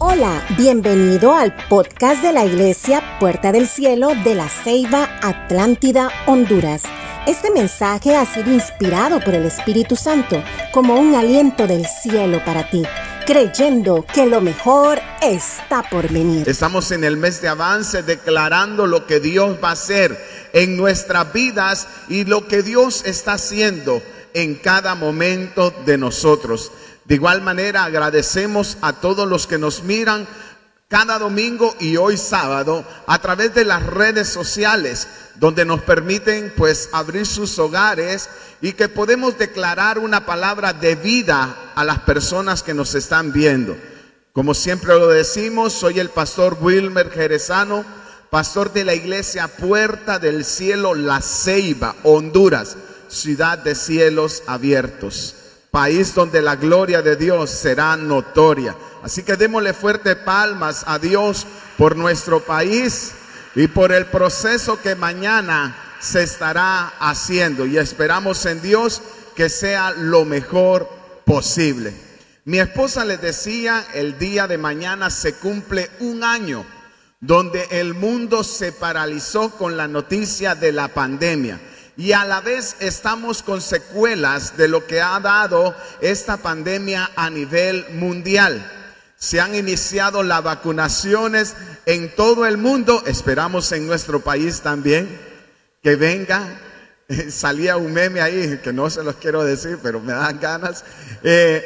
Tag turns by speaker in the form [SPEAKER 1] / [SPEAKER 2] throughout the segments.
[SPEAKER 1] Hola, bienvenido al podcast de la Iglesia Puerta del Cielo de la Ceiba Atlántida, Honduras. Este mensaje ha sido inspirado por el Espíritu Santo como un aliento del cielo para ti, creyendo que lo mejor está por venir.
[SPEAKER 2] Estamos en el mes de avance declarando lo que Dios va a hacer en nuestras vidas y lo que Dios está haciendo en cada momento de nosotros. De igual manera agradecemos a todos los que nos miran cada domingo y hoy sábado a través de las redes sociales donde nos permiten pues abrir sus hogares y que podemos declarar una palabra de vida a las personas que nos están viendo. Como siempre lo decimos, soy el pastor Wilmer Jerezano, pastor de la iglesia Puerta del Cielo La Ceiba, Honduras, ciudad de cielos abiertos país donde la gloria de Dios será notoria. Así que démosle fuerte palmas a Dios por nuestro país y por el proceso que mañana se estará haciendo. Y esperamos en Dios que sea lo mejor posible. Mi esposa le decía, el día de mañana se cumple un año donde el mundo se paralizó con la noticia de la pandemia y a la vez estamos con secuelas de lo que ha dado esta pandemia a nivel mundial. Se han iniciado las vacunaciones en todo el mundo, esperamos en nuestro país también que venga. Salía un meme ahí, que no se los quiero decir, pero me dan ganas. Eh,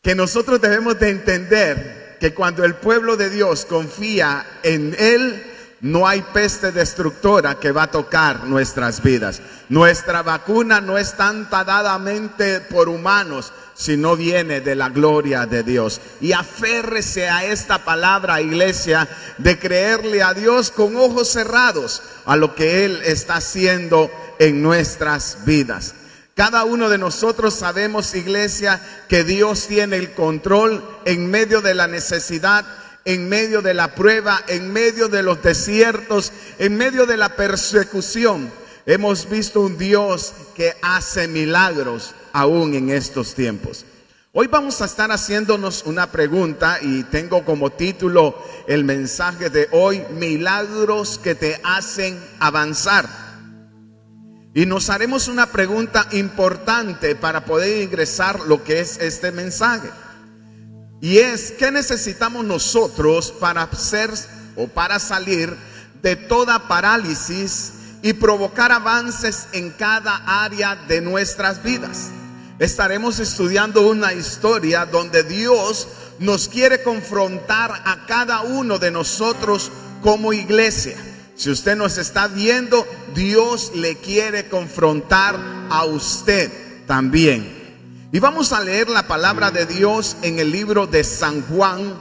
[SPEAKER 2] que nosotros debemos de entender que cuando el pueblo de Dios confía en Él, no hay peste destructora que va a tocar nuestras vidas. Nuestra vacuna no es tan dadamente por humanos, sino viene de la gloria de Dios. Y aférrese a esta palabra, iglesia, de creerle a Dios con ojos cerrados a lo que Él está haciendo en nuestras vidas. Cada uno de nosotros sabemos, iglesia, que Dios tiene el control en medio de la necesidad en medio de la prueba, en medio de los desiertos, en medio de la persecución. Hemos visto un Dios que hace milagros aún en estos tiempos. Hoy vamos a estar haciéndonos una pregunta y tengo como título el mensaje de hoy, milagros que te hacen avanzar. Y nos haremos una pregunta importante para poder ingresar lo que es este mensaje. Y es, ¿qué necesitamos nosotros para ser o para salir de toda parálisis y provocar avances en cada área de nuestras vidas? Estaremos estudiando una historia donde Dios nos quiere confrontar a cada uno de nosotros como iglesia. Si usted nos está viendo, Dios le quiere confrontar a usted también. Y vamos a leer la palabra de Dios en el libro de San Juan,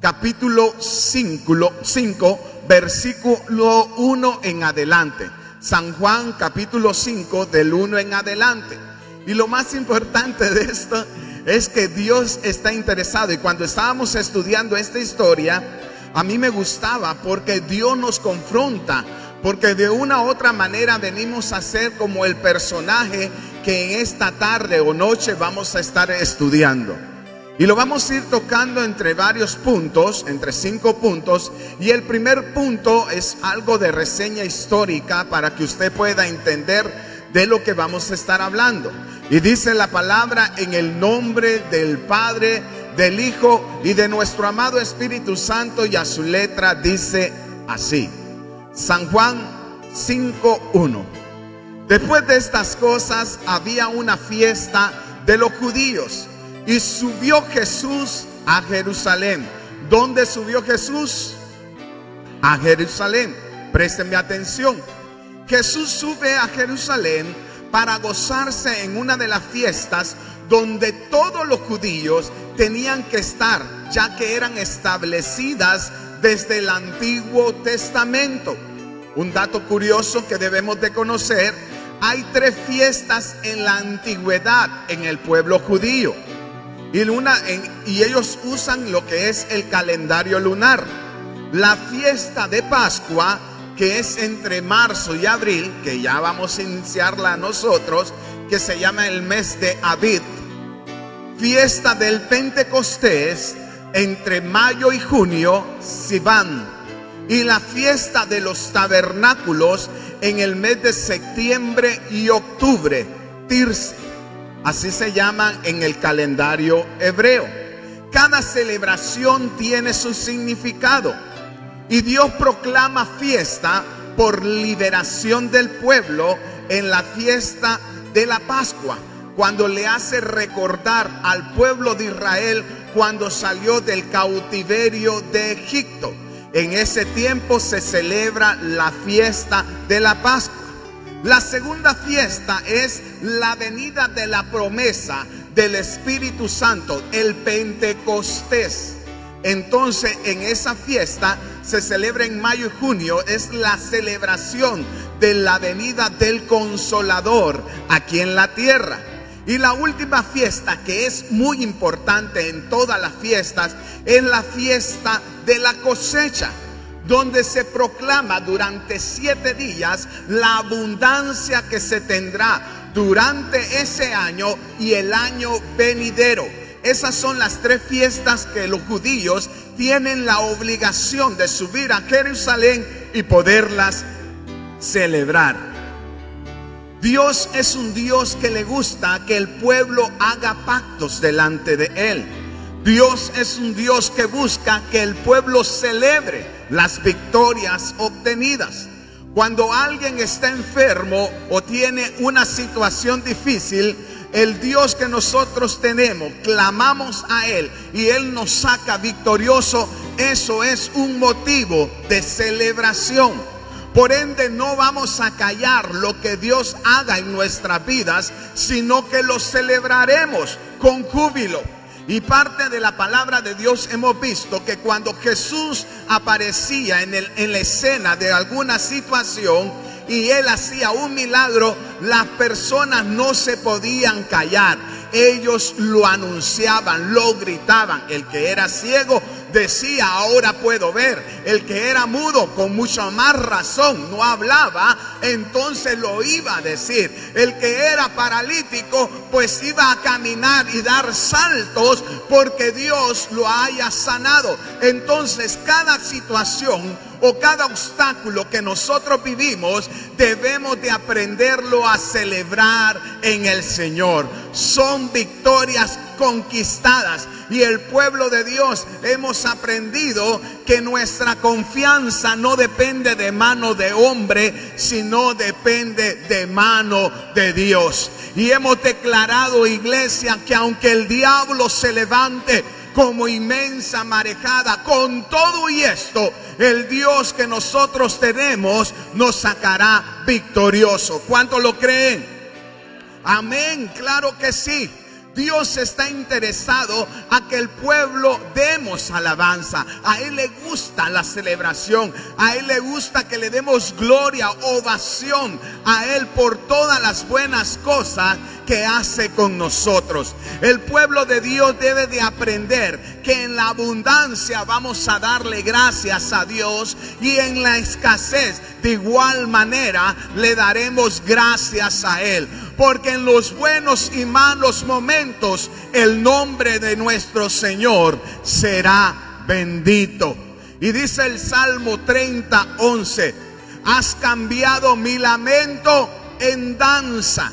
[SPEAKER 2] capítulo 5, 5 versículo 1 en adelante. San Juan, capítulo 5, del 1 en adelante. Y lo más importante de esto es que Dios está interesado. Y cuando estábamos estudiando esta historia, a mí me gustaba porque Dios nos confronta. Porque de una u otra manera venimos a ser como el personaje que en esta tarde o noche vamos a estar estudiando. Y lo vamos a ir tocando entre varios puntos, entre cinco puntos. Y el primer punto es algo de reseña histórica para que usted pueda entender de lo que vamos a estar hablando. Y dice la palabra en el nombre del Padre, del Hijo y de nuestro amado Espíritu Santo. Y a su letra dice así. San Juan 5.1. Después de estas cosas había una fiesta de los judíos y subió Jesús a Jerusalén. ¿Dónde subió Jesús? A Jerusalén. Préstenme atención. Jesús sube a Jerusalén para gozarse en una de las fiestas donde todos los judíos tenían que estar, ya que eran establecidas desde el Antiguo Testamento. Un dato curioso que debemos de conocer hay tres fiestas en la antigüedad en el pueblo judío. Y, y ellos usan lo que es el calendario lunar. La fiesta de Pascua, que es entre marzo y abril, que ya vamos a iniciarla nosotros, que se llama el mes de Abid. Fiesta del Pentecostés, entre mayo y junio, Sivan, y la fiesta de los tabernáculos en el mes de septiembre y octubre, Tirsi. Así se llaman en el calendario hebreo. Cada celebración tiene su significado y Dios proclama fiesta por liberación del pueblo en la fiesta de la Pascua, cuando le hace recordar al pueblo de Israel cuando salió del cautiverio de Egipto. En ese tiempo se celebra la fiesta de la Pascua. La segunda fiesta es la venida de la promesa del Espíritu Santo, el Pentecostés. Entonces en esa fiesta se celebra en mayo y junio, es la celebración de la venida del consolador aquí en la tierra. Y la última fiesta que es muy importante en todas las fiestas es la fiesta de la cosecha, donde se proclama durante siete días la abundancia que se tendrá durante ese año y el año venidero. Esas son las tres fiestas que los judíos tienen la obligación de subir a Jerusalén y poderlas celebrar. Dios es un Dios que le gusta que el pueblo haga pactos delante de Él. Dios es un Dios que busca que el pueblo celebre las victorias obtenidas. Cuando alguien está enfermo o tiene una situación difícil, el Dios que nosotros tenemos, clamamos a Él y Él nos saca victorioso, eso es un motivo de celebración. Por ende, no vamos a callar lo que Dios haga en nuestras vidas, sino que lo celebraremos con júbilo. Y parte de la palabra de Dios hemos visto que cuando Jesús aparecía en, en la escena de alguna situación y él hacía un milagro, las personas no se podían callar. Ellos lo anunciaban, lo gritaban. El que era ciego decía, ahora puedo ver. El que era mudo, con mucha más razón, no hablaba, entonces lo iba a decir. El que era paralítico, pues iba a caminar y dar saltos porque Dios lo haya sanado. Entonces, cada situación o cada obstáculo que nosotros vivimos, debemos de aprenderlo a celebrar en el Señor. Son victorias conquistadas y el pueblo de Dios hemos aprendido que nuestra confianza no depende de mano de hombre, sino depende de mano de Dios. Y hemos declarado, iglesia, que aunque el diablo se levante como inmensa marejada, con todo y esto, el Dios que nosotros tenemos nos sacará victorioso. ¿Cuánto lo creen? Amén, claro que sí. Dios está interesado a que el pueblo demos alabanza. A Él le gusta la celebración. A Él le gusta que le demos gloria, ovación a Él por todas las buenas cosas que hace con nosotros. El pueblo de Dios debe de aprender que en la abundancia vamos a darle gracias a Dios y en la escasez de igual manera le daremos gracias a Él porque en los buenos y malos momentos el nombre de nuestro Señor será bendito. Y dice el Salmo 30, 11, has cambiado mi lamento en danza,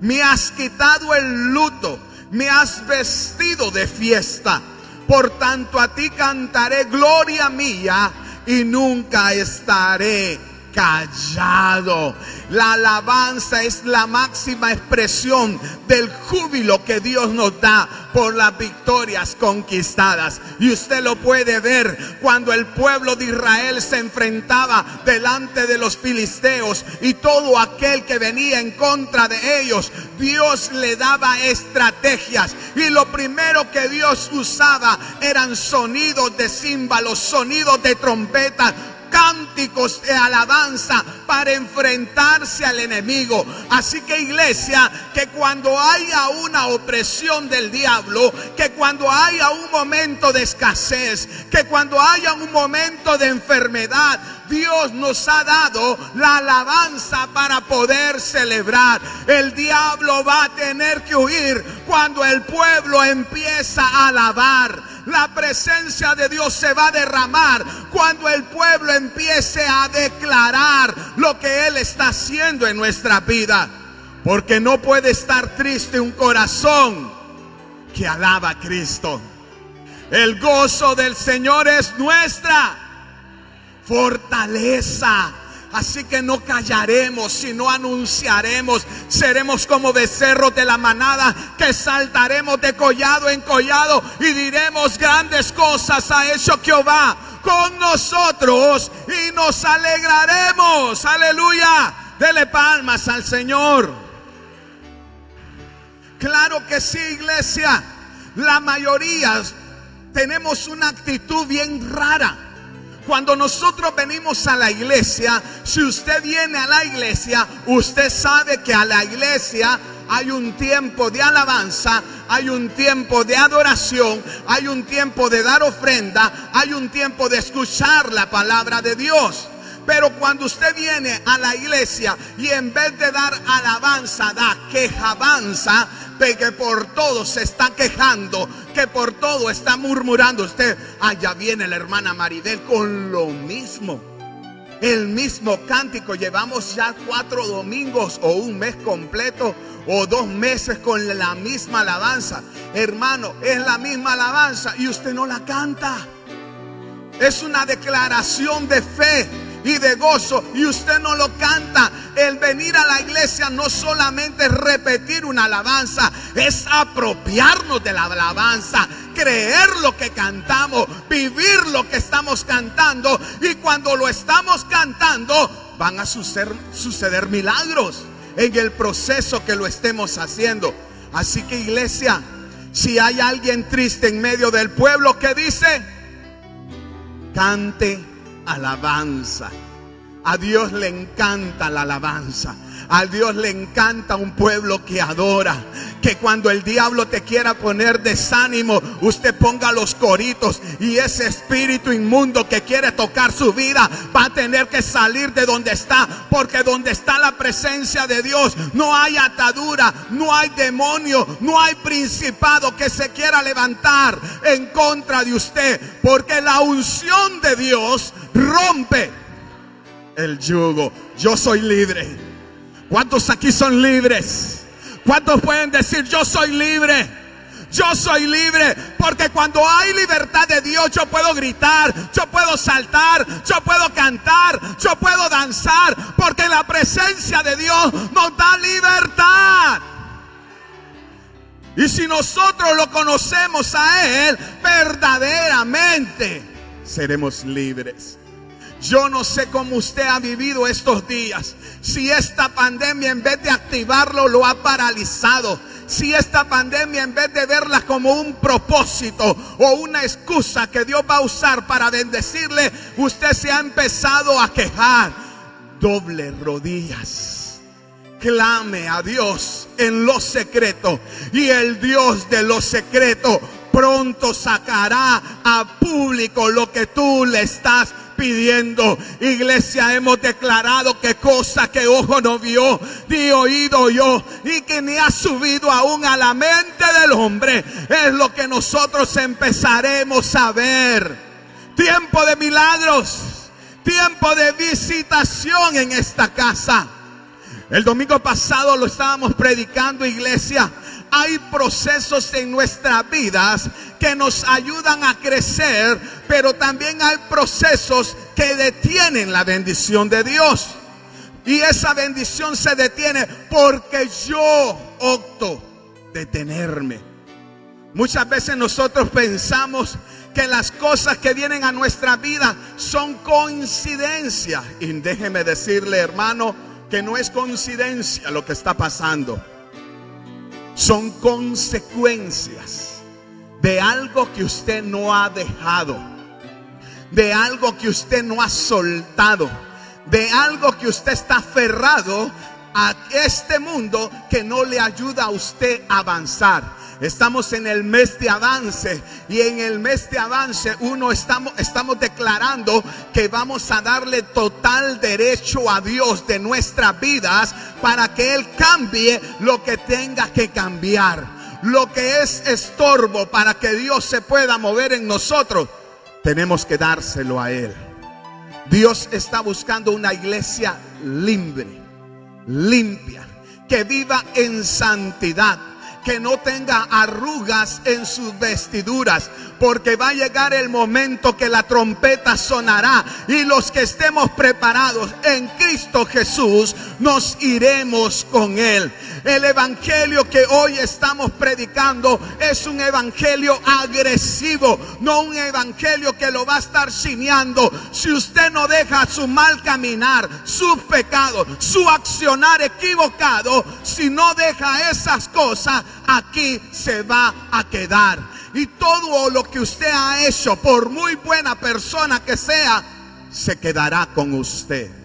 [SPEAKER 2] me has quitado el luto, me has vestido de fiesta. Por tanto a ti cantaré gloria mía y nunca estaré callado. La alabanza es la máxima expresión del júbilo que Dios nos da por las victorias conquistadas. Y usted lo puede ver cuando el pueblo de Israel se enfrentaba delante de los filisteos y todo aquel que venía en contra de ellos. Dios le daba estrategias y lo primero que Dios usaba eran sonidos de címbalos, sonidos de trompetas cánticos de alabanza para enfrentarse al enemigo. Así que iglesia, que cuando haya una opresión del diablo, que cuando haya un momento de escasez, que cuando haya un momento de enfermedad, Dios nos ha dado la alabanza para poder celebrar. El diablo va a tener que huir cuando el pueblo empieza a alabar La presencia de Dios se va a derramar cuando el pueblo empiece a declarar lo que Él está haciendo en nuestra vida. Porque no puede estar triste un corazón que alaba a Cristo. El gozo del Señor es nuestra fortaleza. Así que no callaremos, sino anunciaremos. Seremos como becerros de la manada que saltaremos de collado en collado y diremos grandes cosas a eso Jehová con nosotros y nos alegraremos. Aleluya. Dele palmas al Señor. Claro que sí, iglesia. La mayoría tenemos una actitud bien rara. Cuando nosotros venimos a la iglesia, si usted viene a la iglesia, usted sabe que a la iglesia hay un tiempo de alabanza, hay un tiempo de adoración, hay un tiempo de dar ofrenda, hay un tiempo de escuchar la palabra de Dios. Pero cuando usted viene a la iglesia y en vez de dar alabanza, da quejabanza, que por todo se está quejando, que por todo está murmurando usted. Allá viene la hermana Maribel con lo mismo. El mismo cántico. Llevamos ya cuatro domingos o un mes completo o dos meses con la misma alabanza. Hermano, es la misma alabanza y usted no la canta. Es una declaración de fe y de gozo y usted no lo canta. El venir a la iglesia no solamente es repetir una alabanza, es apropiarnos de la alabanza, creer lo que cantamos, vivir lo que estamos cantando y cuando lo estamos cantando van a suceder, milagros en el proceso que lo estemos haciendo. Así que iglesia, si hay alguien triste en medio del pueblo que dice, cante alabanza. A Dios le encanta la alabanza. A Dios le encanta un pueblo que adora. Que cuando el diablo te quiera poner desánimo, usted ponga los coritos y ese espíritu inmundo que quiere tocar su vida va a tener que salir de donde está. Porque donde está la presencia de Dios no hay atadura, no hay demonio, no hay principado que se quiera levantar en contra de usted. Porque la unción de Dios rompe el yugo. Yo soy libre. ¿Cuántos aquí son libres? ¿Cuántos pueden decir yo soy libre? Yo soy libre porque cuando hay libertad de Dios yo puedo gritar, yo puedo saltar, yo puedo cantar, yo puedo danzar porque la presencia de Dios nos da libertad. Y si nosotros lo conocemos a Él verdaderamente, seremos libres. Yo no sé cómo usted ha vivido estos días. Si esta pandemia en vez de activarlo lo ha paralizado. Si esta pandemia en vez de verla como un propósito o una excusa que Dios va a usar para bendecirle, usted se ha empezado a quejar. Doble rodillas. Clame a Dios en lo secreto y el Dios de lo secreto pronto sacará a público lo que tú le estás pidiendo. Iglesia, hemos declarado que cosa que ojo no vio, ni oído yo, y que ni ha subido aún a la mente del hombre, es lo que nosotros empezaremos a ver. Tiempo de milagros, tiempo de visitación en esta casa. El domingo pasado lo estábamos predicando, iglesia hay procesos en nuestras vidas que nos ayudan a crecer, pero también hay procesos que detienen la bendición de Dios. Y esa bendición se detiene porque yo opto detenerme. Muchas veces nosotros pensamos que las cosas que vienen a nuestra vida son coincidencia. Y déjeme decirle, hermano, que no es coincidencia lo que está pasando son consecuencias de algo que usted no ha dejado, de algo que usted no ha soltado, de algo que usted está aferrado a este mundo que no le ayuda a usted a avanzar. Estamos en el mes de avance y en el mes de avance uno estamos, estamos declarando que vamos a darle total derecho a Dios de nuestras vidas para que Él cambie lo que tenga que cambiar. lo que es estorbo para que Dios se pueda mover en nosotros, tenemos que dárselo a Él. Dios está buscando una iglesia libre, limpia, que viva en santidad que no tenga arrugas en sus vestiduras, porque va a llegar el momento que la trompeta sonará y los que estemos preparados en Cristo Jesús nos iremos con Él. El evangelio que hoy estamos predicando es un evangelio agresivo, no un evangelio que lo va a estar cineando. Si usted no deja su mal caminar, sus pecados, su accionar equivocado, si no deja esas cosas, aquí se va a quedar. Y todo lo que usted ha hecho, por muy buena persona que sea, se quedará con usted.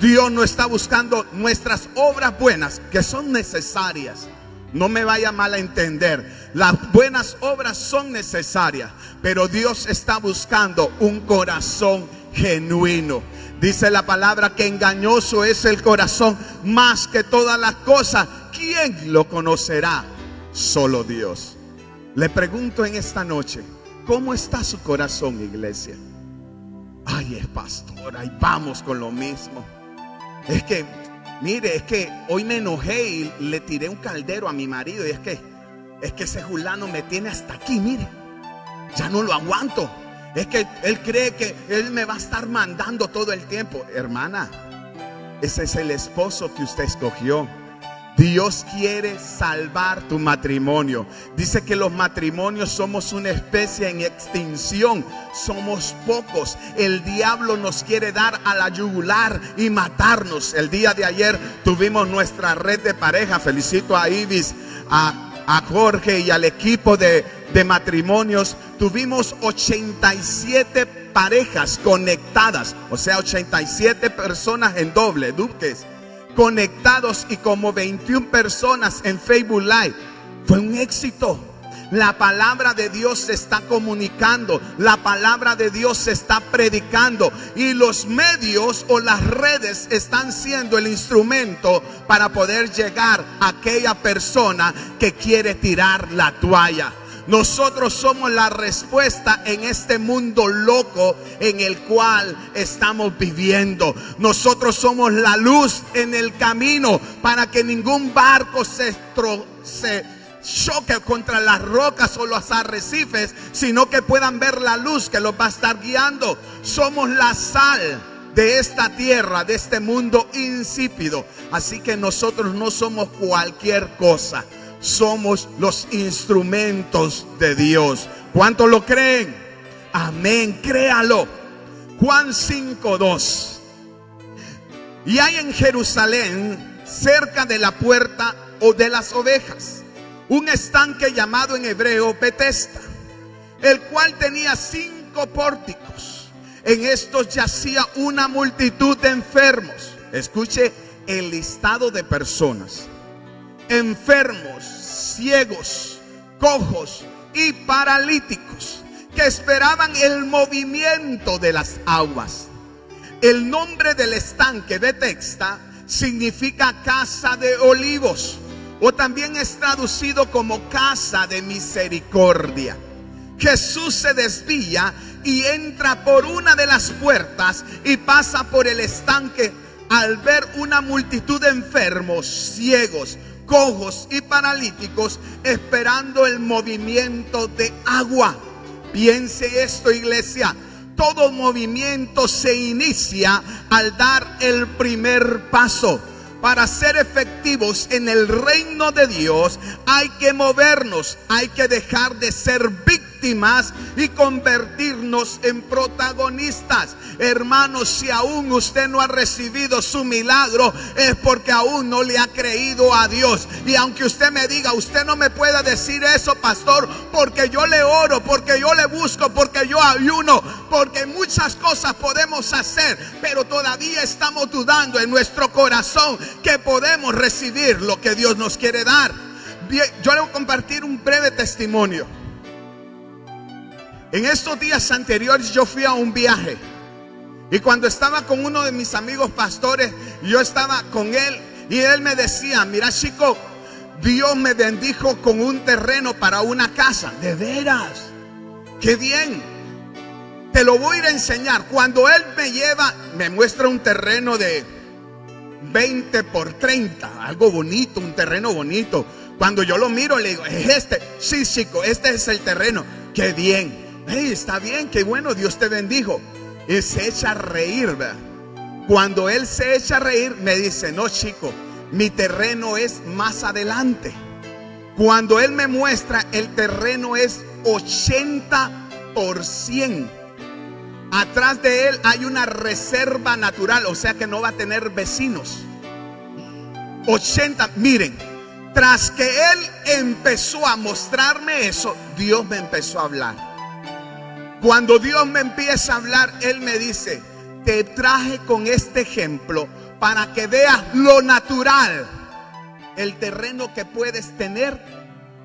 [SPEAKER 2] Dios no está buscando nuestras obras buenas, que son necesarias. No me vaya mal a entender. Las buenas obras son necesarias, pero Dios está buscando un corazón genuino. Dice la palabra que engañoso es el corazón más que todas las cosas. ¿Quién lo conocerá? Solo Dios. Le pregunto en esta noche, ¿cómo está su corazón, iglesia? Ay, es pastor, ahí vamos con lo mismo. Es que, mire, es que hoy me enojé y le tiré un caldero a mi marido y es que, es que ese julano me tiene hasta aquí, mire. Ya no lo aguanto. Es que él cree que él me va a estar mandando todo el tiempo. Hermana, ese es el esposo que usted escogió. Dios quiere salvar tu matrimonio. Dice que los matrimonios somos una especie en extinción. Somos pocos. El diablo nos quiere dar a la yugular y matarnos. El día de ayer tuvimos nuestra red de pareja. Felicito a Ibis, a, Jorge y al equipo de, de matrimonios. Tuvimos 87 parejas conectadas. O sea, 87 personas en doble, duques conectados y como 21 personas en Facebook Live. Fue un éxito. La palabra de Dios se está comunicando, la palabra de Dios se está predicando y los medios o las redes están siendo el instrumento para poder llegar a aquella persona que quiere tirar la toalla. Nosotros somos la respuesta en este mundo loco en el cual estamos viviendo. Nosotros somos la luz en el camino para que ningún barco se, se choque contra las rocas o los arrecifes, sino que puedan ver la luz que los va a estar guiando. Somos la sal de esta tierra, de este mundo insípido. Así que nosotros no somos cualquier cosa somos los instrumentos de Dios. ¿Cuántos lo creen? Amén, créalo. Juan 5:2. Y hay en Jerusalén, cerca de la puerta o de las ovejas, un estanque llamado en hebreo Betesda, el cual tenía cinco pórticos. En estos yacía una multitud de enfermos. Escuche el listado de personas enfermos, ciegos, cojos y paralíticos que esperaban el movimiento de las aguas. El nombre del estanque de Texta significa casa de olivos o también es traducido como casa de misericordia. Jesús se desvía y entra por una de las puertas y pasa por el estanque al ver una multitud de enfermos, ciegos, cojos y paralíticos esperando el movimiento de agua. Piense esto, iglesia. Todo movimiento se inicia al dar el primer paso. Para ser efectivos en el reino de Dios hay que movernos, hay que dejar de ser víctimas y convertirnos en protagonistas. Hermanos, si aún usted no ha recibido su milagro, es porque aún no le ha creído a Dios. Y aunque usted me diga, usted no me puede decir eso, pastor, porque yo le oro, porque yo le busco, porque yo ayuno, porque muchas cosas podemos hacer, pero todavía estamos dudando en nuestro corazón que podemos recibir lo que Dios nos quiere dar. yo le voy a compartir un breve testimonio. En estos días anteriores yo fui a un viaje. Y cuando estaba con uno de mis amigos pastores, yo estaba con él y él me decía, mira chico, Dios me bendijo con un terreno para una casa. De veras. Qué bien. Te lo voy a ir a enseñar. Cuando Él me lleva, me muestra un terreno de 20 por 30. Algo bonito, un terreno bonito. Cuando yo lo miro, le digo, ¿es este? Sí, chico, este es el terreno. Qué bien. Hey, está bien, qué bueno, Dios te bendijo. Y se echa a reír, ¿verdad? Cuando Él se echa a reír, me dice, no, chico, mi terreno es más adelante. Cuando Él me muestra, el terreno es 80%. Atrás de Él hay una reserva natural, o sea que no va a tener vecinos. 80, miren, tras que Él empezó a mostrarme eso, Dios me empezó a hablar. Cuando Dios me empieza a hablar, Él me dice, te traje con este ejemplo para que veas lo natural, el terreno que puedes tener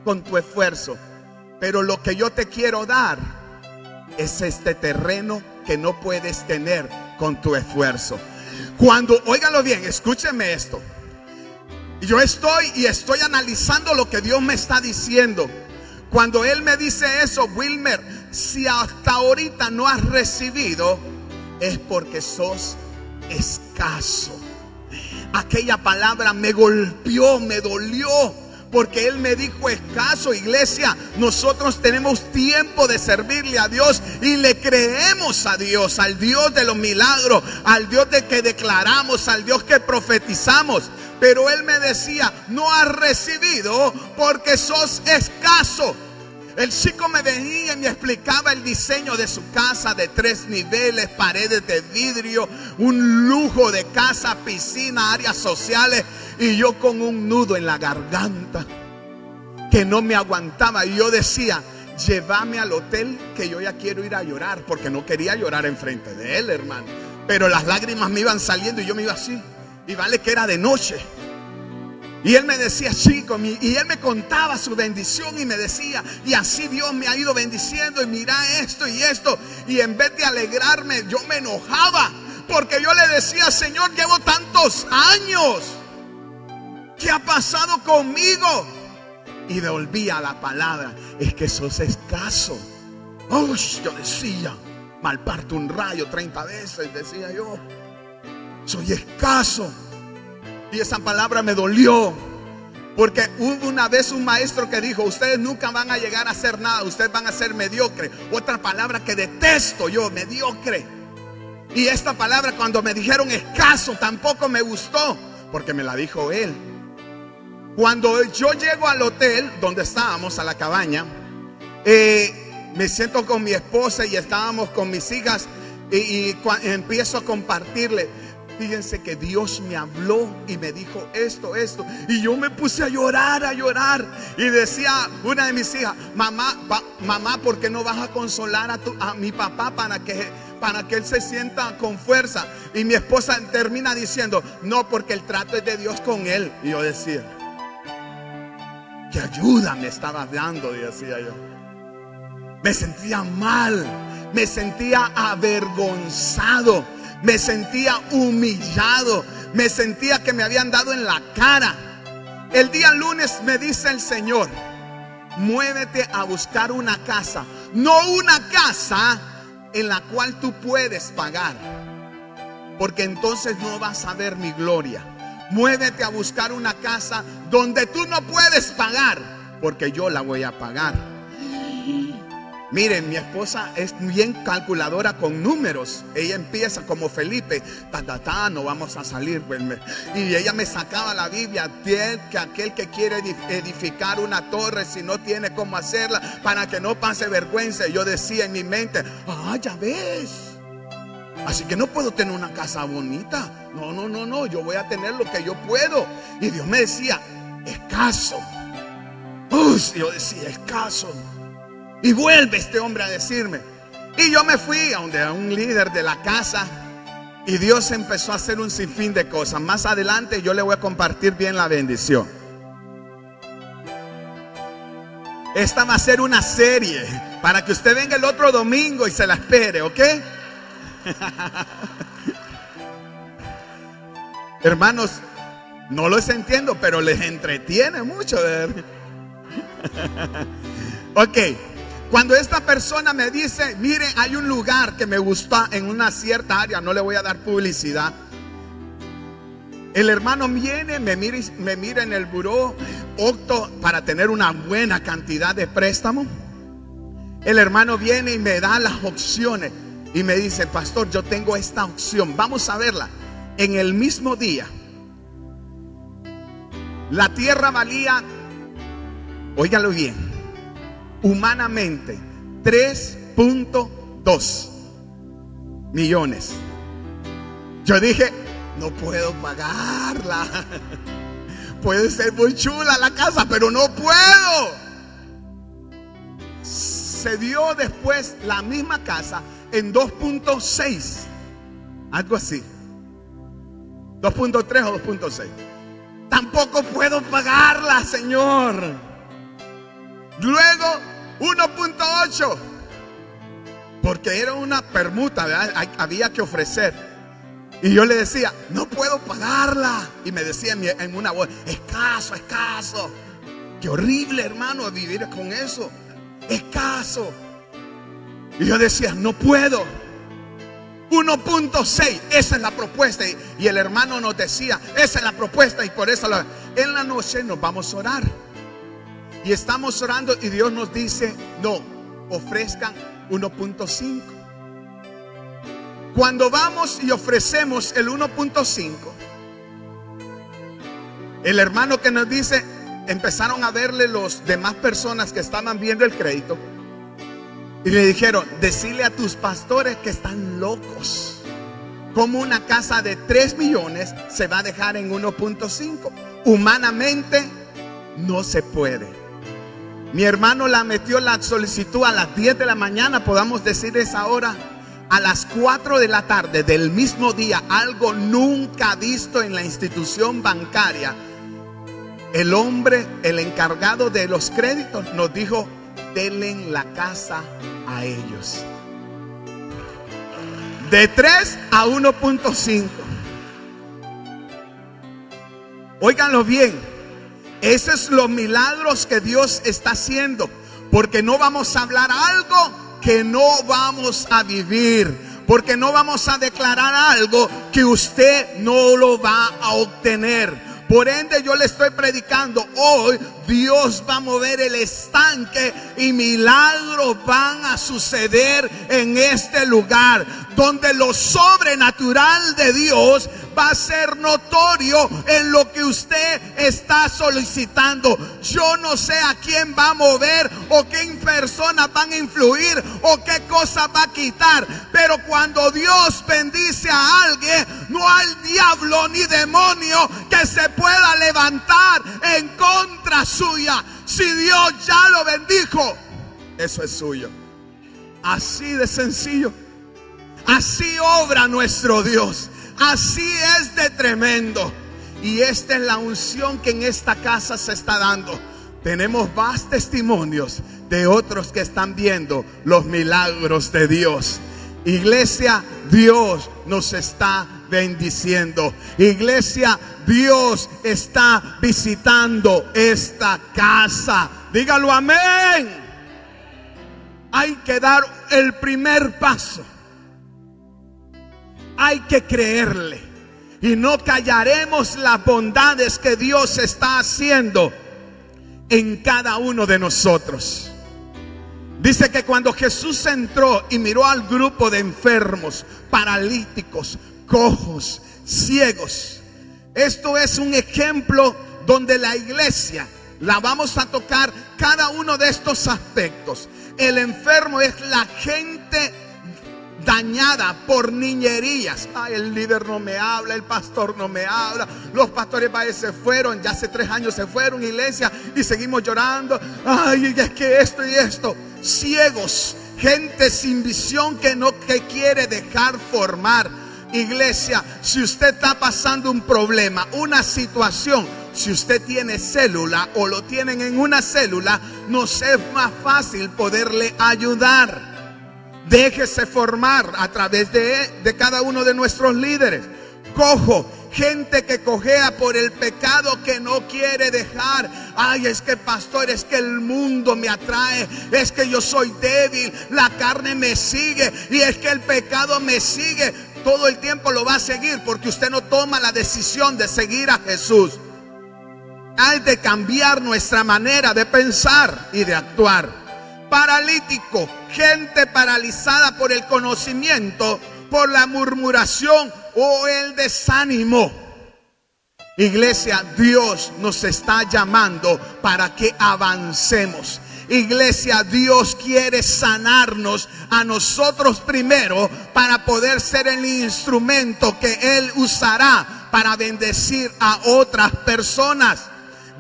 [SPEAKER 2] con tu esfuerzo. Pero lo que yo te quiero dar es este terreno que no puedes tener con tu esfuerzo. Cuando, óigalo bien, escúcheme esto. Yo estoy y estoy analizando lo que Dios me está diciendo. Cuando Él me dice eso, Wilmer, si hasta ahorita no has recibido, es porque sos escaso. Aquella palabra me golpeó, me dolió. Porque Él me dijo escaso, iglesia. Nosotros tenemos tiempo de servirle a Dios y le creemos a Dios, al Dios de los milagros, al Dios de que declaramos, al Dios que profetizamos. Pero Él me decía, no has recibido porque sos escaso. El chico me venía y me explicaba el diseño de su casa de tres niveles, paredes de vidrio, un lujo de casa, piscina, áreas sociales y yo con un nudo en la garganta que no me aguantaba y yo decía, llévame al hotel que yo ya quiero ir a llorar porque no quería llorar enfrente de él, hermano. Pero las lágrimas me iban saliendo y yo me iba así. Y vale que era de noche. Y él me decía, chico, y él me contaba su bendición y me decía, y así Dios me ha ido bendiciendo y mira esto y esto. Y en vez de alegrarme, yo me enojaba porque yo le decía, Señor, llevo tantos años. ¿Qué ha pasado conmigo? Y devolvía la palabra, es que sos escaso. Oh, yo decía, malparto un rayo 30 veces, decía yo. Soy escaso. Y esa palabra me dolió. Porque hubo una vez un maestro que dijo, ustedes nunca van a llegar a hacer nada, ustedes van a ser mediocre. Otra palabra que detesto yo, mediocre. Y esta palabra cuando me dijeron escaso tampoco me gustó, porque me la dijo él. Cuando yo llego al hotel donde estábamos, a la cabaña, eh, me siento con mi esposa y estábamos con mis hijas y, y empiezo a compartirle. Fíjense que Dios me habló y me dijo esto, esto. Y yo me puse a llorar, a llorar. Y decía una de mis hijas, mamá, mamá, ¿por qué no vas a consolar a, tu, a mi papá para que, para que él se sienta con fuerza? Y mi esposa termina diciendo, no, porque el trato es de Dios con él. Y yo decía, ¿qué ayuda me estaba dando? decía yo. Me sentía mal, me sentía avergonzado me sentía humillado, me sentía que me habían dado en la cara. El día lunes me dice el Señor, muévete a buscar una casa, no una casa en la cual tú puedes pagar, porque entonces no vas a ver mi gloria. Muévete a buscar una casa donde tú no puedes pagar, porque yo la voy a pagar. Miren, mi esposa es bien calculadora con números. Ella empieza como Felipe, ta, no vamos a salir. Pues, y ella me sacaba la Biblia, que aquel que quiere edificar una torre, si no tiene cómo hacerla, para que no pase vergüenza. yo decía en mi mente, ah, ya ves. Así que no puedo tener una casa bonita. No, no, no, no, yo voy a tener lo que yo puedo. Y Dios me decía, escaso. Uy, yo decía, escaso. Y vuelve este hombre a decirme. Y yo me fui a donde un líder de la casa. Y Dios empezó a hacer un sinfín de cosas. Más adelante yo le voy a compartir bien la bendición. Esta va a ser una serie para que usted venga el otro domingo y se la espere, ¿ok? Hermanos, No los entiendo, pero les entretiene mucho ok, cuando esta persona me dice, mire, hay un lugar que me gusta en una cierta área, no le voy a dar publicidad. El hermano viene, me mira, me mira en el buró, opto para tener una buena cantidad de préstamo. El hermano viene y me da las opciones y me dice, pastor, yo tengo esta opción, vamos a verla. En el mismo día, la tierra valía, óigalo bien, humanamente 3.2 millones. Yo dije, no puedo pagarla. Puede ser muy chula la casa, pero no puedo. Se dio después la misma casa en 2.6. Algo así. 2.3 o 2.6. Tampoco puedo pagarla, Señor. Luego 1.8. Porque era una permuta, había que ofrecer. Y yo le decía, no puedo pagarla. Y me decía en una voz, escaso, escaso. Qué horrible, hermano, vivir con eso. Escaso. Y yo decía, no puedo. 1.6, esa es la propuesta. Y el hermano nos decía, esa es la propuesta. Y por eso en la noche nos vamos a orar. Y estamos orando y Dios nos dice, no, ofrezcan 1.5. Cuando vamos y ofrecemos el 1.5, el hermano que nos dice, empezaron a verle los demás personas que estaban viendo el crédito y le dijeron, decirle a tus pastores que están locos. Como una casa de 3 millones se va a dejar en 1.5. Humanamente no se puede. Mi hermano la metió la solicitud a las 10 de la mañana, podamos decir esa hora. A las 4 de la tarde del mismo día, algo nunca visto en la institución bancaria. El hombre, el encargado de los créditos, nos dijo, denle la casa a ellos. De 3 a 1.5. Óiganlo bien. Esos es los milagros que Dios está haciendo. Porque no vamos a hablar algo que no vamos a vivir. Porque no vamos a declarar algo que usted no lo va a obtener. Por ende yo le estoy predicando hoy, Dios va a mover el estanque y milagros van a suceder en este lugar, donde lo sobrenatural de Dios va a ser notorio en lo que usted está solicitando. Yo no sé a quién va a mover o qué personas van a influir o qué cosa va a quitar. Pero cuando Dios bendice a alguien, no hay diablo ni demonio que se pueda levantar en contra suya. Si Dios ya lo bendijo, eso es suyo. Así de sencillo. Así obra nuestro Dios. Así es de tremendo. Y esta es la unción que en esta casa se está dando. Tenemos más testimonios de otros que están viendo los milagros de Dios. Iglesia, Dios nos está bendiciendo. Iglesia, Dios está visitando esta casa. Dígalo amén. Hay que dar el primer paso hay que creerle. Y no callaremos las bondades que Dios está haciendo en cada uno de nosotros. Dice que cuando Jesús entró y miró al grupo de enfermos, paralíticos, cojos, ciegos, esto es un ejemplo donde la iglesia la vamos a tocar cada uno de estos aspectos. El enfermo es la gente dañada por niñerías. Ay, el líder no me habla, el pastor no me habla. Los pastores se fueron, ya hace tres años se fueron, iglesia, y seguimos llorando. Ay, es que esto y esto. Ciegos, gente sin visión que no que quiere dejar formar. Iglesia, si usted está pasando un problema, una situación, si usted tiene célula o lo tienen en una célula, nos es más fácil poderle ayudar. Déjese formar a través de, de cada uno de nuestros líderes. Cojo, gente que cojea por el pecado que no quiere dejar. Ay, es que pastor, es que el mundo me atrae, es que yo soy débil, la carne me sigue y es que el pecado me sigue. Todo el tiempo lo va a seguir porque usted no toma la decisión de seguir a Jesús. Hay de cambiar nuestra manera de pensar y de actuar. Paralítico, gente paralizada por el conocimiento, por la murmuración o el desánimo. Iglesia, Dios nos está llamando para que avancemos. Iglesia, Dios quiere sanarnos a nosotros primero para poder ser el instrumento que Él usará para bendecir a otras personas.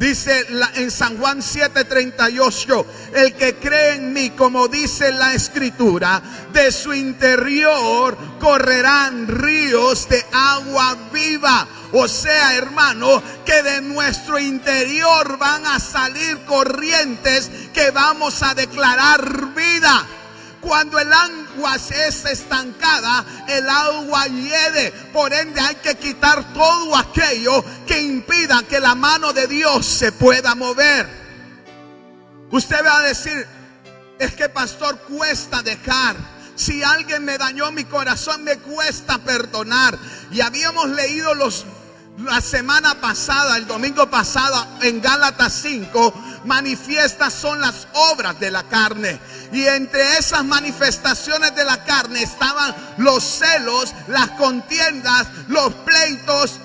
[SPEAKER 2] Dice en San Juan 7:38, el que cree en mí, como dice la escritura, de su interior correrán ríos de agua viva. O sea, hermano, que de nuestro interior van a salir corrientes que vamos a declarar vida. Cuando el agua es estancada, el agua hiede. Por ende hay que quitar todo aquello que impida que la mano de Dios se pueda mover. Usted va a decir, es que pastor cuesta dejar. Si alguien me dañó mi corazón, me cuesta perdonar. Y habíamos leído los la semana pasada, el domingo pasado, en Gálatas 5, manifiestas son las obras de la carne. Y entre esas manifestaciones de la carne estaban los celos, las contiendas, los pleitos,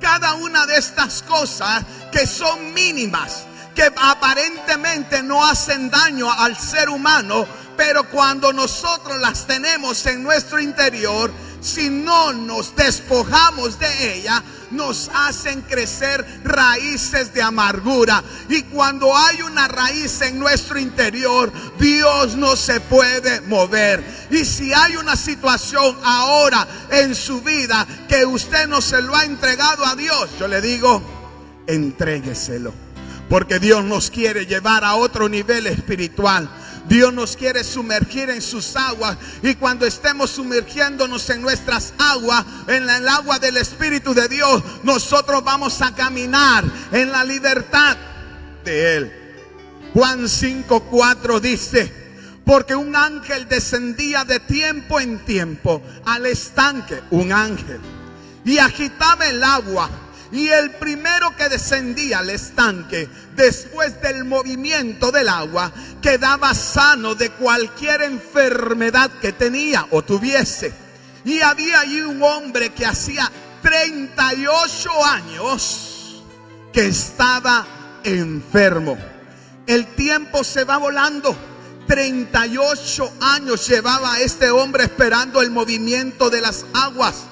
[SPEAKER 2] cada una de estas cosas que son mínimas, que aparentemente no hacen daño al ser humano, pero cuando nosotros las tenemos en nuestro interior, si no nos despojamos de ella, nos hacen crecer raíces de amargura. Y cuando hay una raíz en nuestro interior, Dios no se puede mover. Y si hay una situación ahora en su vida que usted no se lo ha entregado a Dios, yo le digo, entrégueselo. Porque Dios nos quiere llevar a otro nivel espiritual. Dios nos quiere sumergir en sus aguas y cuando estemos sumergiéndonos en nuestras aguas, en el agua del Espíritu de Dios, nosotros vamos a caminar en la libertad de Él. Juan 5:4 dice, porque un ángel descendía de tiempo en tiempo al estanque, un ángel, y agitaba el agua y el primero que descendía al estanque después del movimiento del agua quedaba sano de cualquier enfermedad que tenía o tuviese. Y había allí un hombre que hacía 38 años que estaba enfermo. El tiempo se va volando. 38 años llevaba este hombre esperando el movimiento de las aguas,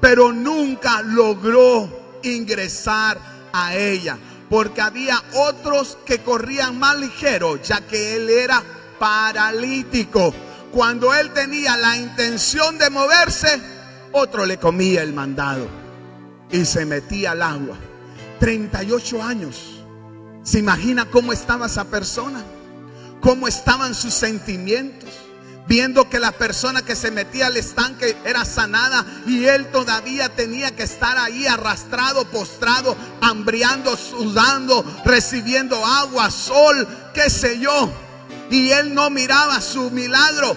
[SPEAKER 2] pero nunca logró ingresar a ella, porque había otros que corrían más ligero, ya que él era paralítico. Cuando él tenía la intención de moverse, otro le comía el mandado y se metía al agua. 38 años. ¿Se imagina cómo estaba esa persona? ¿Cómo estaban sus sentimientos? Viendo que la persona que se metía al estanque era sanada y él todavía tenía que estar ahí arrastrado, postrado, hambriando, sudando, recibiendo agua, sol, qué sé yo. Y él no miraba su milagro.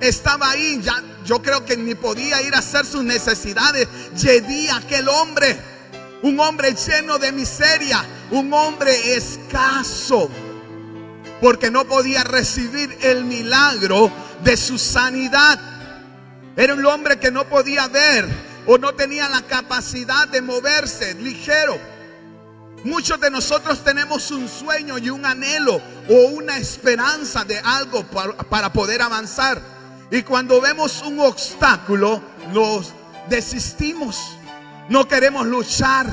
[SPEAKER 2] Estaba ahí, ya yo creo que ni podía ir a hacer sus necesidades. Llegué aquel hombre, un hombre lleno de miseria, un hombre escaso porque no podía recibir el milagro de su sanidad. Era un hombre que no podía ver o no tenía la capacidad de moverse ligero. Muchos de nosotros tenemos un sueño y un anhelo o una esperanza de algo para, poder avanzar. Y cuando vemos un obstáculo, nos desistimos. No queremos luchar.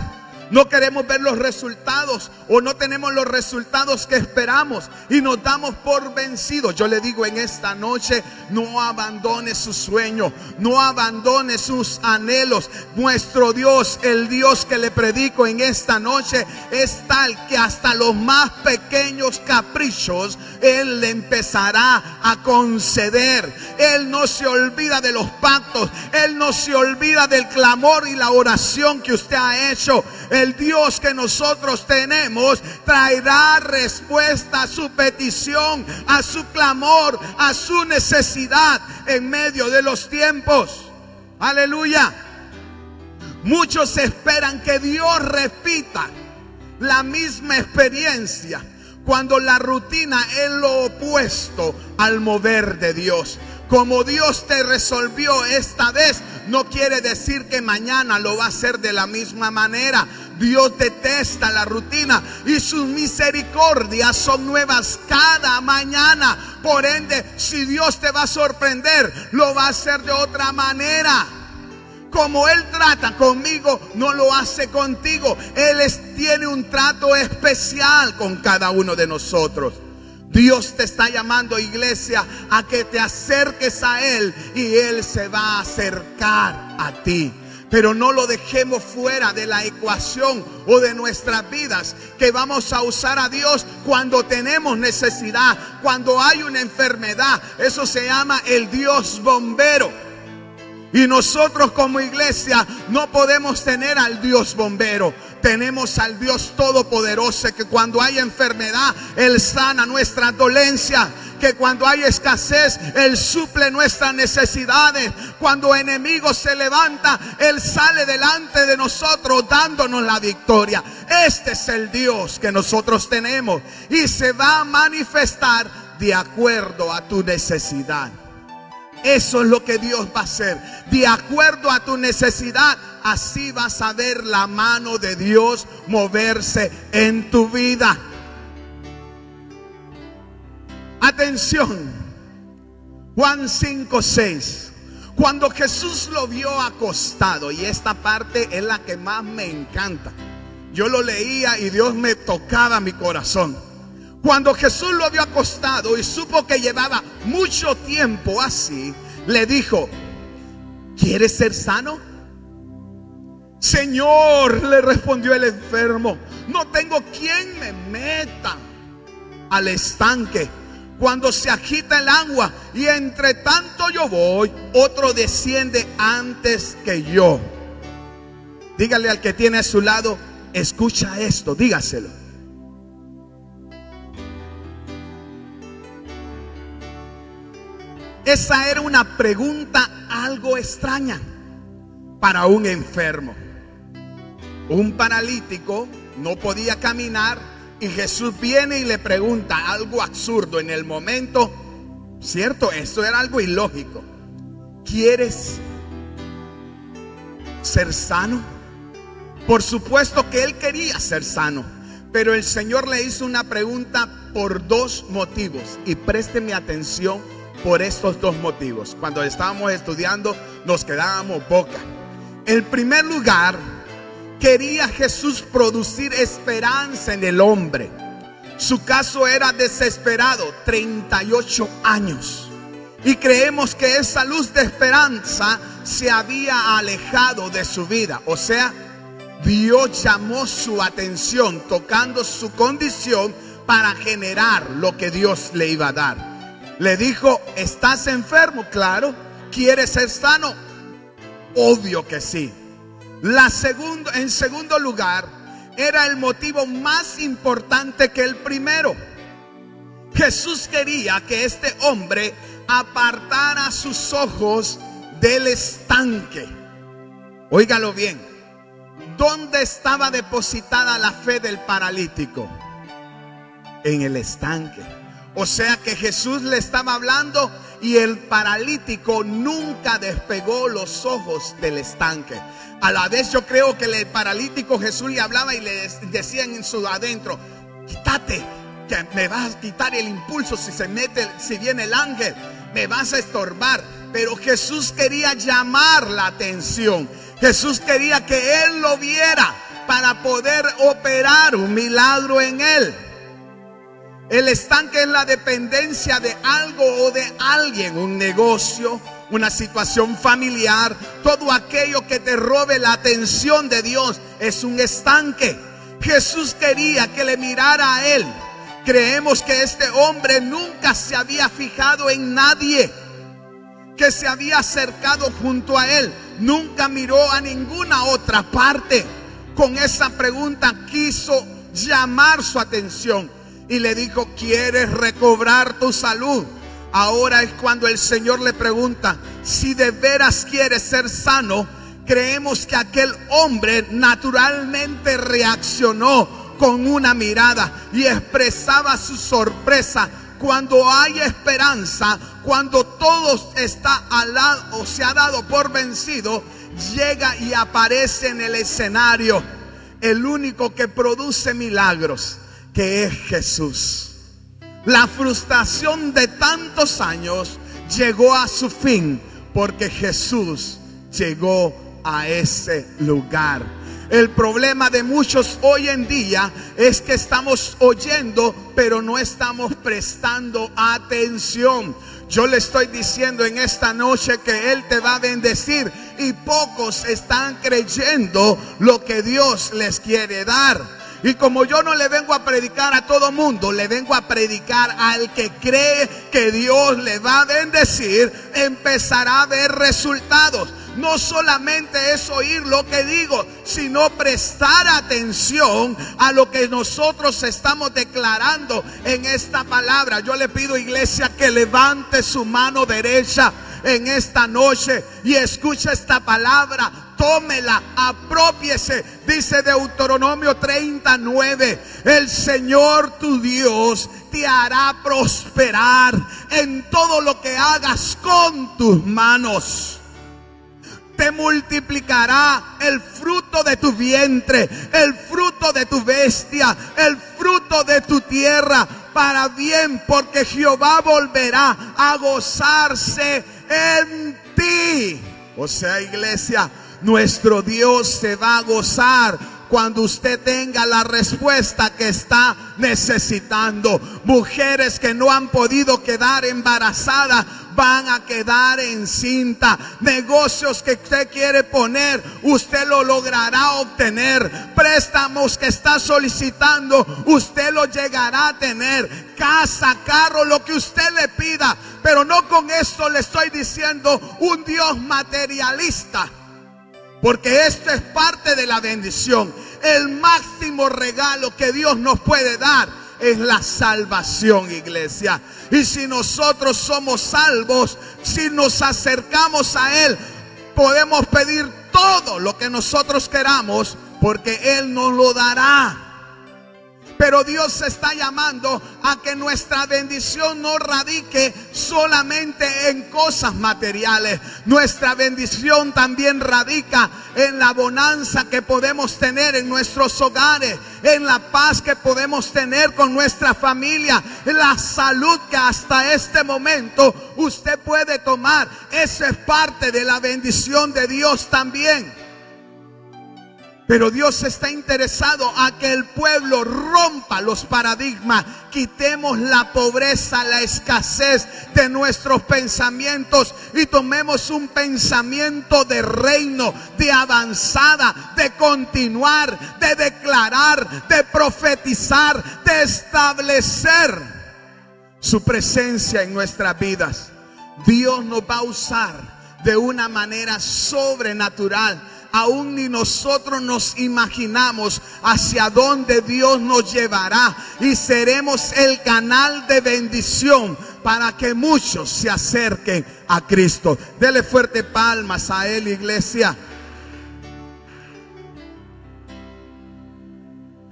[SPEAKER 2] No queremos ver los resultados o no tenemos los resultados que esperamos y nos damos por vencidos. Yo le digo en esta noche, no abandone su sueño, no abandone sus anhelos. Nuestro Dios, el Dios que le predico en esta noche, es tal que hasta los más pequeños caprichos Él le empezará a conceder. Él no se olvida de los pactos, Él no se olvida del clamor y la oración que usted ha hecho el Dios que nosotros tenemos traerá respuesta a su petición, a su clamor, a su necesidad en medio de los tiempos. Aleluya. Muchos esperan que Dios repita la misma experiencia cuando la rutina es lo opuesto al mover de Dios. Como Dios te resolvió esta vez, no quiere decir que mañana lo va a hacer de la misma manera. Dios detesta la rutina y sus misericordias son nuevas cada mañana. Por ende, si Dios te va a sorprender, lo va a hacer de otra manera. Como Él trata conmigo, no lo hace contigo. Él tiene un trato especial con cada uno de nosotros. Dios te está llamando, iglesia, a que te acerques a Él y Él se va a acercar a ti. Pero no lo dejemos fuera de la ecuación o de nuestras vidas, que vamos a usar a Dios cuando tenemos necesidad, cuando hay una enfermedad. Eso se llama el Dios bombero. Y nosotros como iglesia no podemos tener al Dios bombero. Tenemos al Dios Todopoderoso que cuando hay enfermedad, Él sana nuestra dolencia. Cuando hay escasez, Él suple nuestras necesidades. Cuando enemigo se levanta, Él sale delante de nosotros dándonos la victoria. Este es el Dios que nosotros tenemos y se va a manifestar de acuerdo a tu necesidad. Eso es lo que Dios va a hacer. De acuerdo a tu necesidad, así vas a ver la mano de Dios moverse en tu vida. Atención. Juan 5, 6. Cuando Jesús lo vio acostado, y esta parte es la que más me encanta. Yo lo leía y Dios me tocaba mi corazón. Cuando Jesús lo vio acostado y supo que llevaba mucho tiempo así, le dijo, ¿quieres ser sano? Señor, le respondió el enfermo, no tengo quien me meta al estanque cuando se agita el agua y entre tanto yo voy, otro desciende antes que yo. Dígale al que tiene a su lado, escucha esto, dígaselo. Esa era una pregunta algo extraña para un enfermo. Un paralítico no podía caminar y Jesús viene y le pregunta algo absurdo en el momento, ¿cierto? Esto era algo ilógico. ¿Quieres ser sano? Por supuesto que él quería ser sano, pero el Señor le hizo una pregunta por dos motivos y présteme atención por estos dos motivos. Cuando estábamos estudiando nos quedábamos boca. En primer lugar, quería Jesús producir esperanza en el hombre. Su caso era desesperado, 38 años. Y creemos que esa luz de esperanza se había alejado de su vida. O sea, Dios llamó su atención tocando su condición para generar lo que Dios le iba a dar. Le dijo, ¿estás enfermo? Claro. ¿Quieres ser sano? Obvio que sí. La segundo, en segundo lugar, era el motivo más importante que el primero. Jesús quería que este hombre apartara sus ojos del estanque. Óigalo bien. ¿Dónde estaba depositada la fe del paralítico? En el estanque. O sea que Jesús le estaba hablando y el paralítico nunca despegó los ojos del estanque. A la vez yo creo que el paralítico Jesús le hablaba y le decía en su adentro, quítate, que me vas a quitar el impulso si se mete, si viene el ángel, me vas a estorbar. Pero Jesús quería llamar la atención. Jesús quería que él lo viera para poder operar un milagro en él. El estanque es la dependencia de algo o de alguien, un negocio, una situación familiar, todo aquello que te robe la atención de Dios es un estanque. Jesús quería que le mirara a él. Creemos que este hombre nunca se había fijado en nadie que se había acercado junto a él. Nunca miró a ninguna otra parte. Con esa pregunta quiso llamar su atención y le dijo, ¿quieres recobrar tu salud? Ahora es cuando el Señor le pregunta, si de veras quieres ser sano, creemos que aquel hombre naturalmente reaccionó con una mirada y expresaba su sorpresa. Cuando hay esperanza, cuando todo está al lado o se ha dado por vencido, llega y aparece en el escenario el único que produce milagros, que es Jesús. La frustración de tantos años llegó a su fin porque Jesús llegó a ese lugar. El problema de muchos hoy en día es que estamos oyendo, pero no estamos prestando atención. Yo le estoy diciendo en esta noche que Él te va a bendecir y pocos están creyendo lo que Dios les quiere dar. Y como yo no le vengo a predicar a todo mundo, le vengo a predicar al que cree que Dios le va a bendecir, empezará a ver resultados. No solamente es oír lo que digo, sino prestar atención a lo que nosotros estamos declarando en esta palabra. Yo le pido iglesia que levante su mano derecha en esta noche y escuche esta palabra tómela, apropiese. Dice Deuteronomio 39, el Señor tu Dios te hará prosperar en todo lo que hagas con tus manos. Te multiplicará el fruto de tu vientre, el fruto de tu bestia, el fruto de tu tierra para bien, porque Jehová volverá a gozarse en ti. O sea, iglesia, nuestro Dios se va a gozar cuando usted tenga la respuesta que está necesitando. Mujeres que no han podido quedar embarazadas van a quedar encinta. Negocios que usted quiere poner, usted lo logrará obtener. Préstamos que está solicitando, usted lo llegará a tener. Casa, carro, lo que usted le pida. Pero no con esto le estoy diciendo un Dios materialista. Porque esto es parte de la bendición. El máximo regalo que Dios nos puede dar es la salvación, iglesia. Y si nosotros somos salvos, si nos acercamos a Él, podemos pedir todo lo que nosotros queramos, porque Él nos lo dará. Pero Dios está llamando a que nuestra bendición no radique solamente en cosas materiales. Nuestra bendición también radica en la bonanza que podemos tener en nuestros hogares, en la paz que podemos tener con nuestra familia, en la salud que hasta este momento usted puede tomar. Eso es parte de la bendición de Dios también. Pero Dios está interesado a que el pueblo rompa los paradigmas, quitemos la pobreza, la escasez de nuestros pensamientos y tomemos un pensamiento de reino, de avanzada, de continuar, de declarar, de profetizar, de establecer su presencia en nuestras vidas. Dios nos va a usar de una manera sobrenatural aún ni nosotros nos imaginamos hacia dónde Dios nos llevará y seremos el canal de bendición para que muchos se acerquen a Cristo. Dele fuerte palmas a Él, iglesia.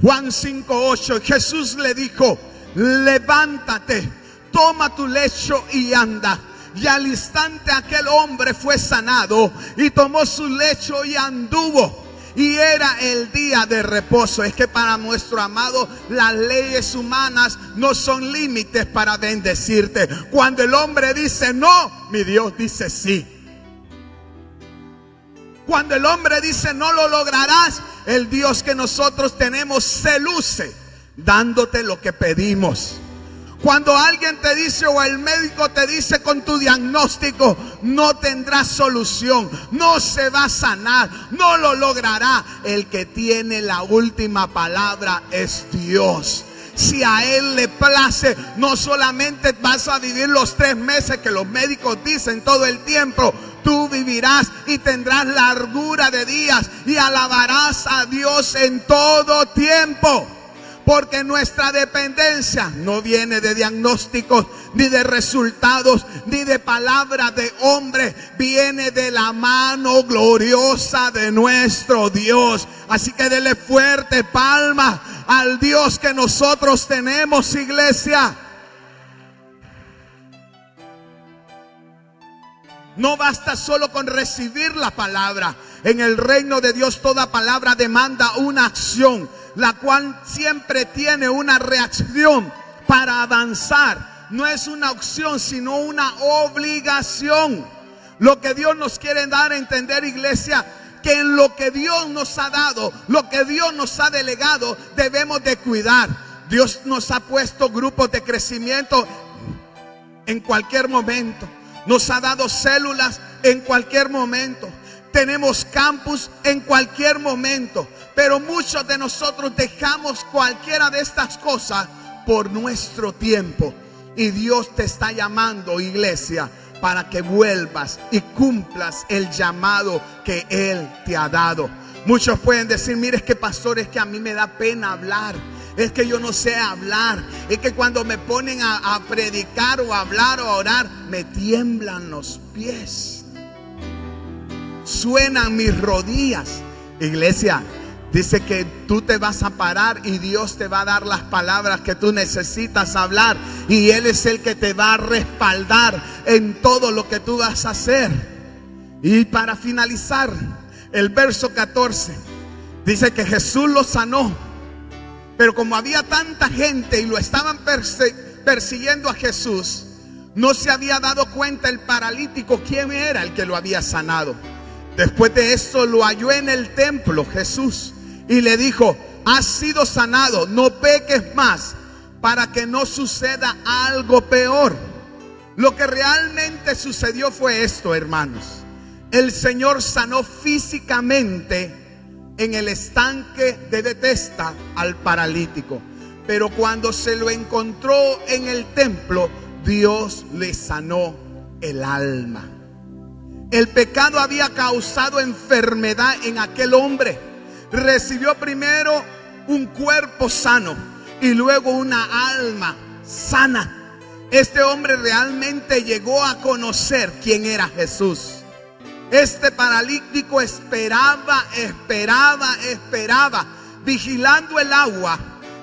[SPEAKER 2] Juan 5:8, Jesús le dijo, levántate, toma tu lecho y anda. Y al instante aquel hombre fue sanado y tomó su lecho y anduvo. Y era el día de reposo. Es que para nuestro amado las leyes humanas no son límites para bendecirte. Cuando el hombre dice no, mi Dios dice sí. Cuando el hombre dice no lo lograrás, el Dios que nosotros tenemos se luce dándote lo que pedimos. Cuando alguien te dice o el médico te dice con tu diagnóstico, no tendrás solución, no se va a sanar, no lo logrará. El que tiene la última palabra es Dios. Si a Él le place, no solamente vas a vivir los tres meses que los médicos dicen todo el tiempo, tú vivirás y tendrás largura de días y alabarás a Dios en todo tiempo. Porque nuestra dependencia no viene de diagnósticos, ni de resultados, ni de palabras de hombre. Viene de la mano gloriosa de nuestro Dios. Así que dele fuerte palma al Dios que nosotros tenemos, iglesia. No basta solo con recibir la palabra. En el reino de Dios toda palabra demanda una acción la cual siempre tiene una reacción para avanzar. No es una opción, sino una obligación. Lo que Dios nos quiere dar a entender, iglesia, que en lo que Dios nos ha dado, lo que Dios nos ha delegado, debemos de cuidar. Dios nos ha puesto grupos de crecimiento en cualquier momento. Nos ha dado células en cualquier momento. Tenemos campus en cualquier momento. Pero muchos de nosotros dejamos cualquiera de estas cosas por nuestro tiempo. Y Dios te está llamando, iglesia, para que vuelvas y cumplas el llamado que Él te ha dado. Muchos pueden decir, mire, es que pastor, es que a mí me da pena hablar. Es que yo no sé hablar. Es que cuando me ponen a, predicar o a hablar o a orar, me tiemblan los pies. Suenan mis rodillas. Iglesia, Dice que tú te vas a parar y Dios te va a dar las palabras que tú necesitas hablar. Y Él es el que te va a respaldar en todo lo que tú vas a hacer. Y para finalizar, el verso 14 dice que Jesús lo sanó. Pero como había tanta gente y lo estaban persiguiendo a Jesús, no se había dado cuenta el paralítico quién era el que lo había sanado. Después de eso lo halló en el templo Jesús y le dijo, has sido sanado, no peques más para que no suceda algo peor. Lo que realmente sucedió fue esto, hermanos. El Señor sanó físicamente en el estanque de Bethesda al paralítico. Pero cuando se lo encontró en el templo, Dios le sanó el alma. El pecado había causado enfermedad en aquel hombre recibió primero un cuerpo sano y luego una alma sana. Este hombre realmente llegó a conocer quién era Jesús. Este paralítico esperaba, esperaba, esperaba, vigilando el agua,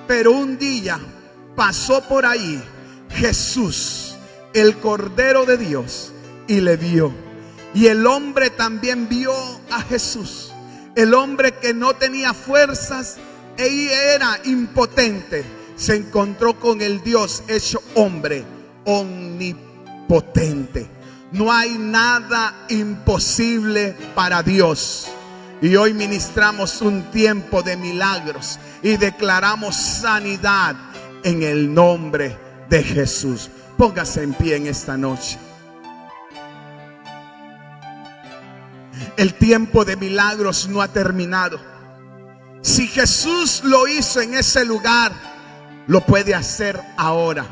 [SPEAKER 2] pero un día pasó por ahí Jesús, el Cordero de Dios, y le vio. Y el hombre también vio a Jesús el hombre que no tenía fuerzas e era impotente, se encontró con el Dios hecho hombre, omnipotente. No hay nada imposible para Dios. Y hoy ministramos un tiempo de milagros y declaramos sanidad en el nombre de Jesús. Póngase en pie en esta noche. El tiempo de milagros no ha terminado. Si Jesús lo hizo en ese lugar, lo puede hacer ahora.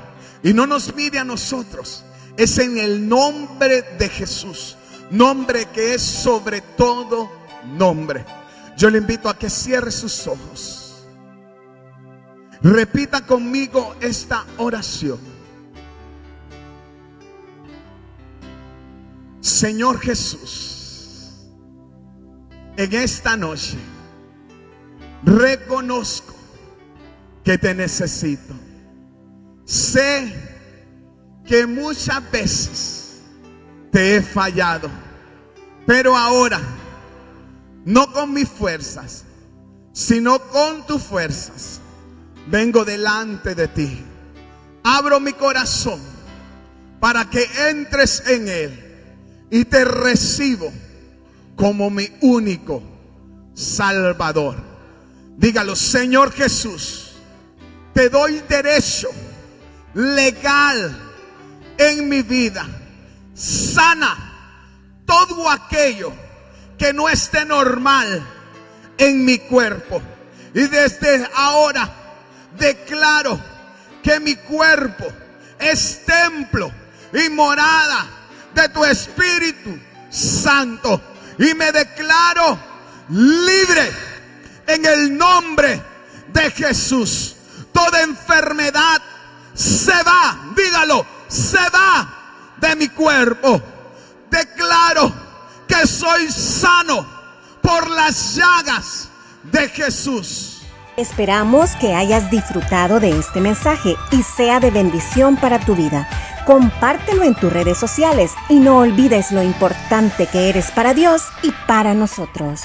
[SPEAKER 2] Y no nos mire a nosotros. Es en el nombre de Jesús. Nombre que es sobre todo nombre. Yo le invito a que cierre sus ojos. Repita conmigo esta oración. Señor Jesús en esta noche reconozco que te necesito. Sé que muchas veces te he fallado, pero ahora, no con mis fuerzas, sino con tus fuerzas, vengo delante de ti. Abro mi corazón para que entres en él y te recibo como mi único Salvador. Dígalo, Señor Jesús, te doy derecho legal en mi vida. Sana todo aquello que no esté normal en mi cuerpo. Y desde ahora declaro que mi cuerpo es templo y morada de tu Espíritu Santo. Y me declaro libre en el nombre de Jesús. Toda enfermedad se va, dígalo, se va de mi cuerpo. Declaro que soy sano por las llagas de Jesús.
[SPEAKER 1] Esperamos que hayas disfrutado de este mensaje y sea de bendición para tu vida. Compártelo en tus redes sociales y no olvides lo importante que eres para Dios y para nosotros.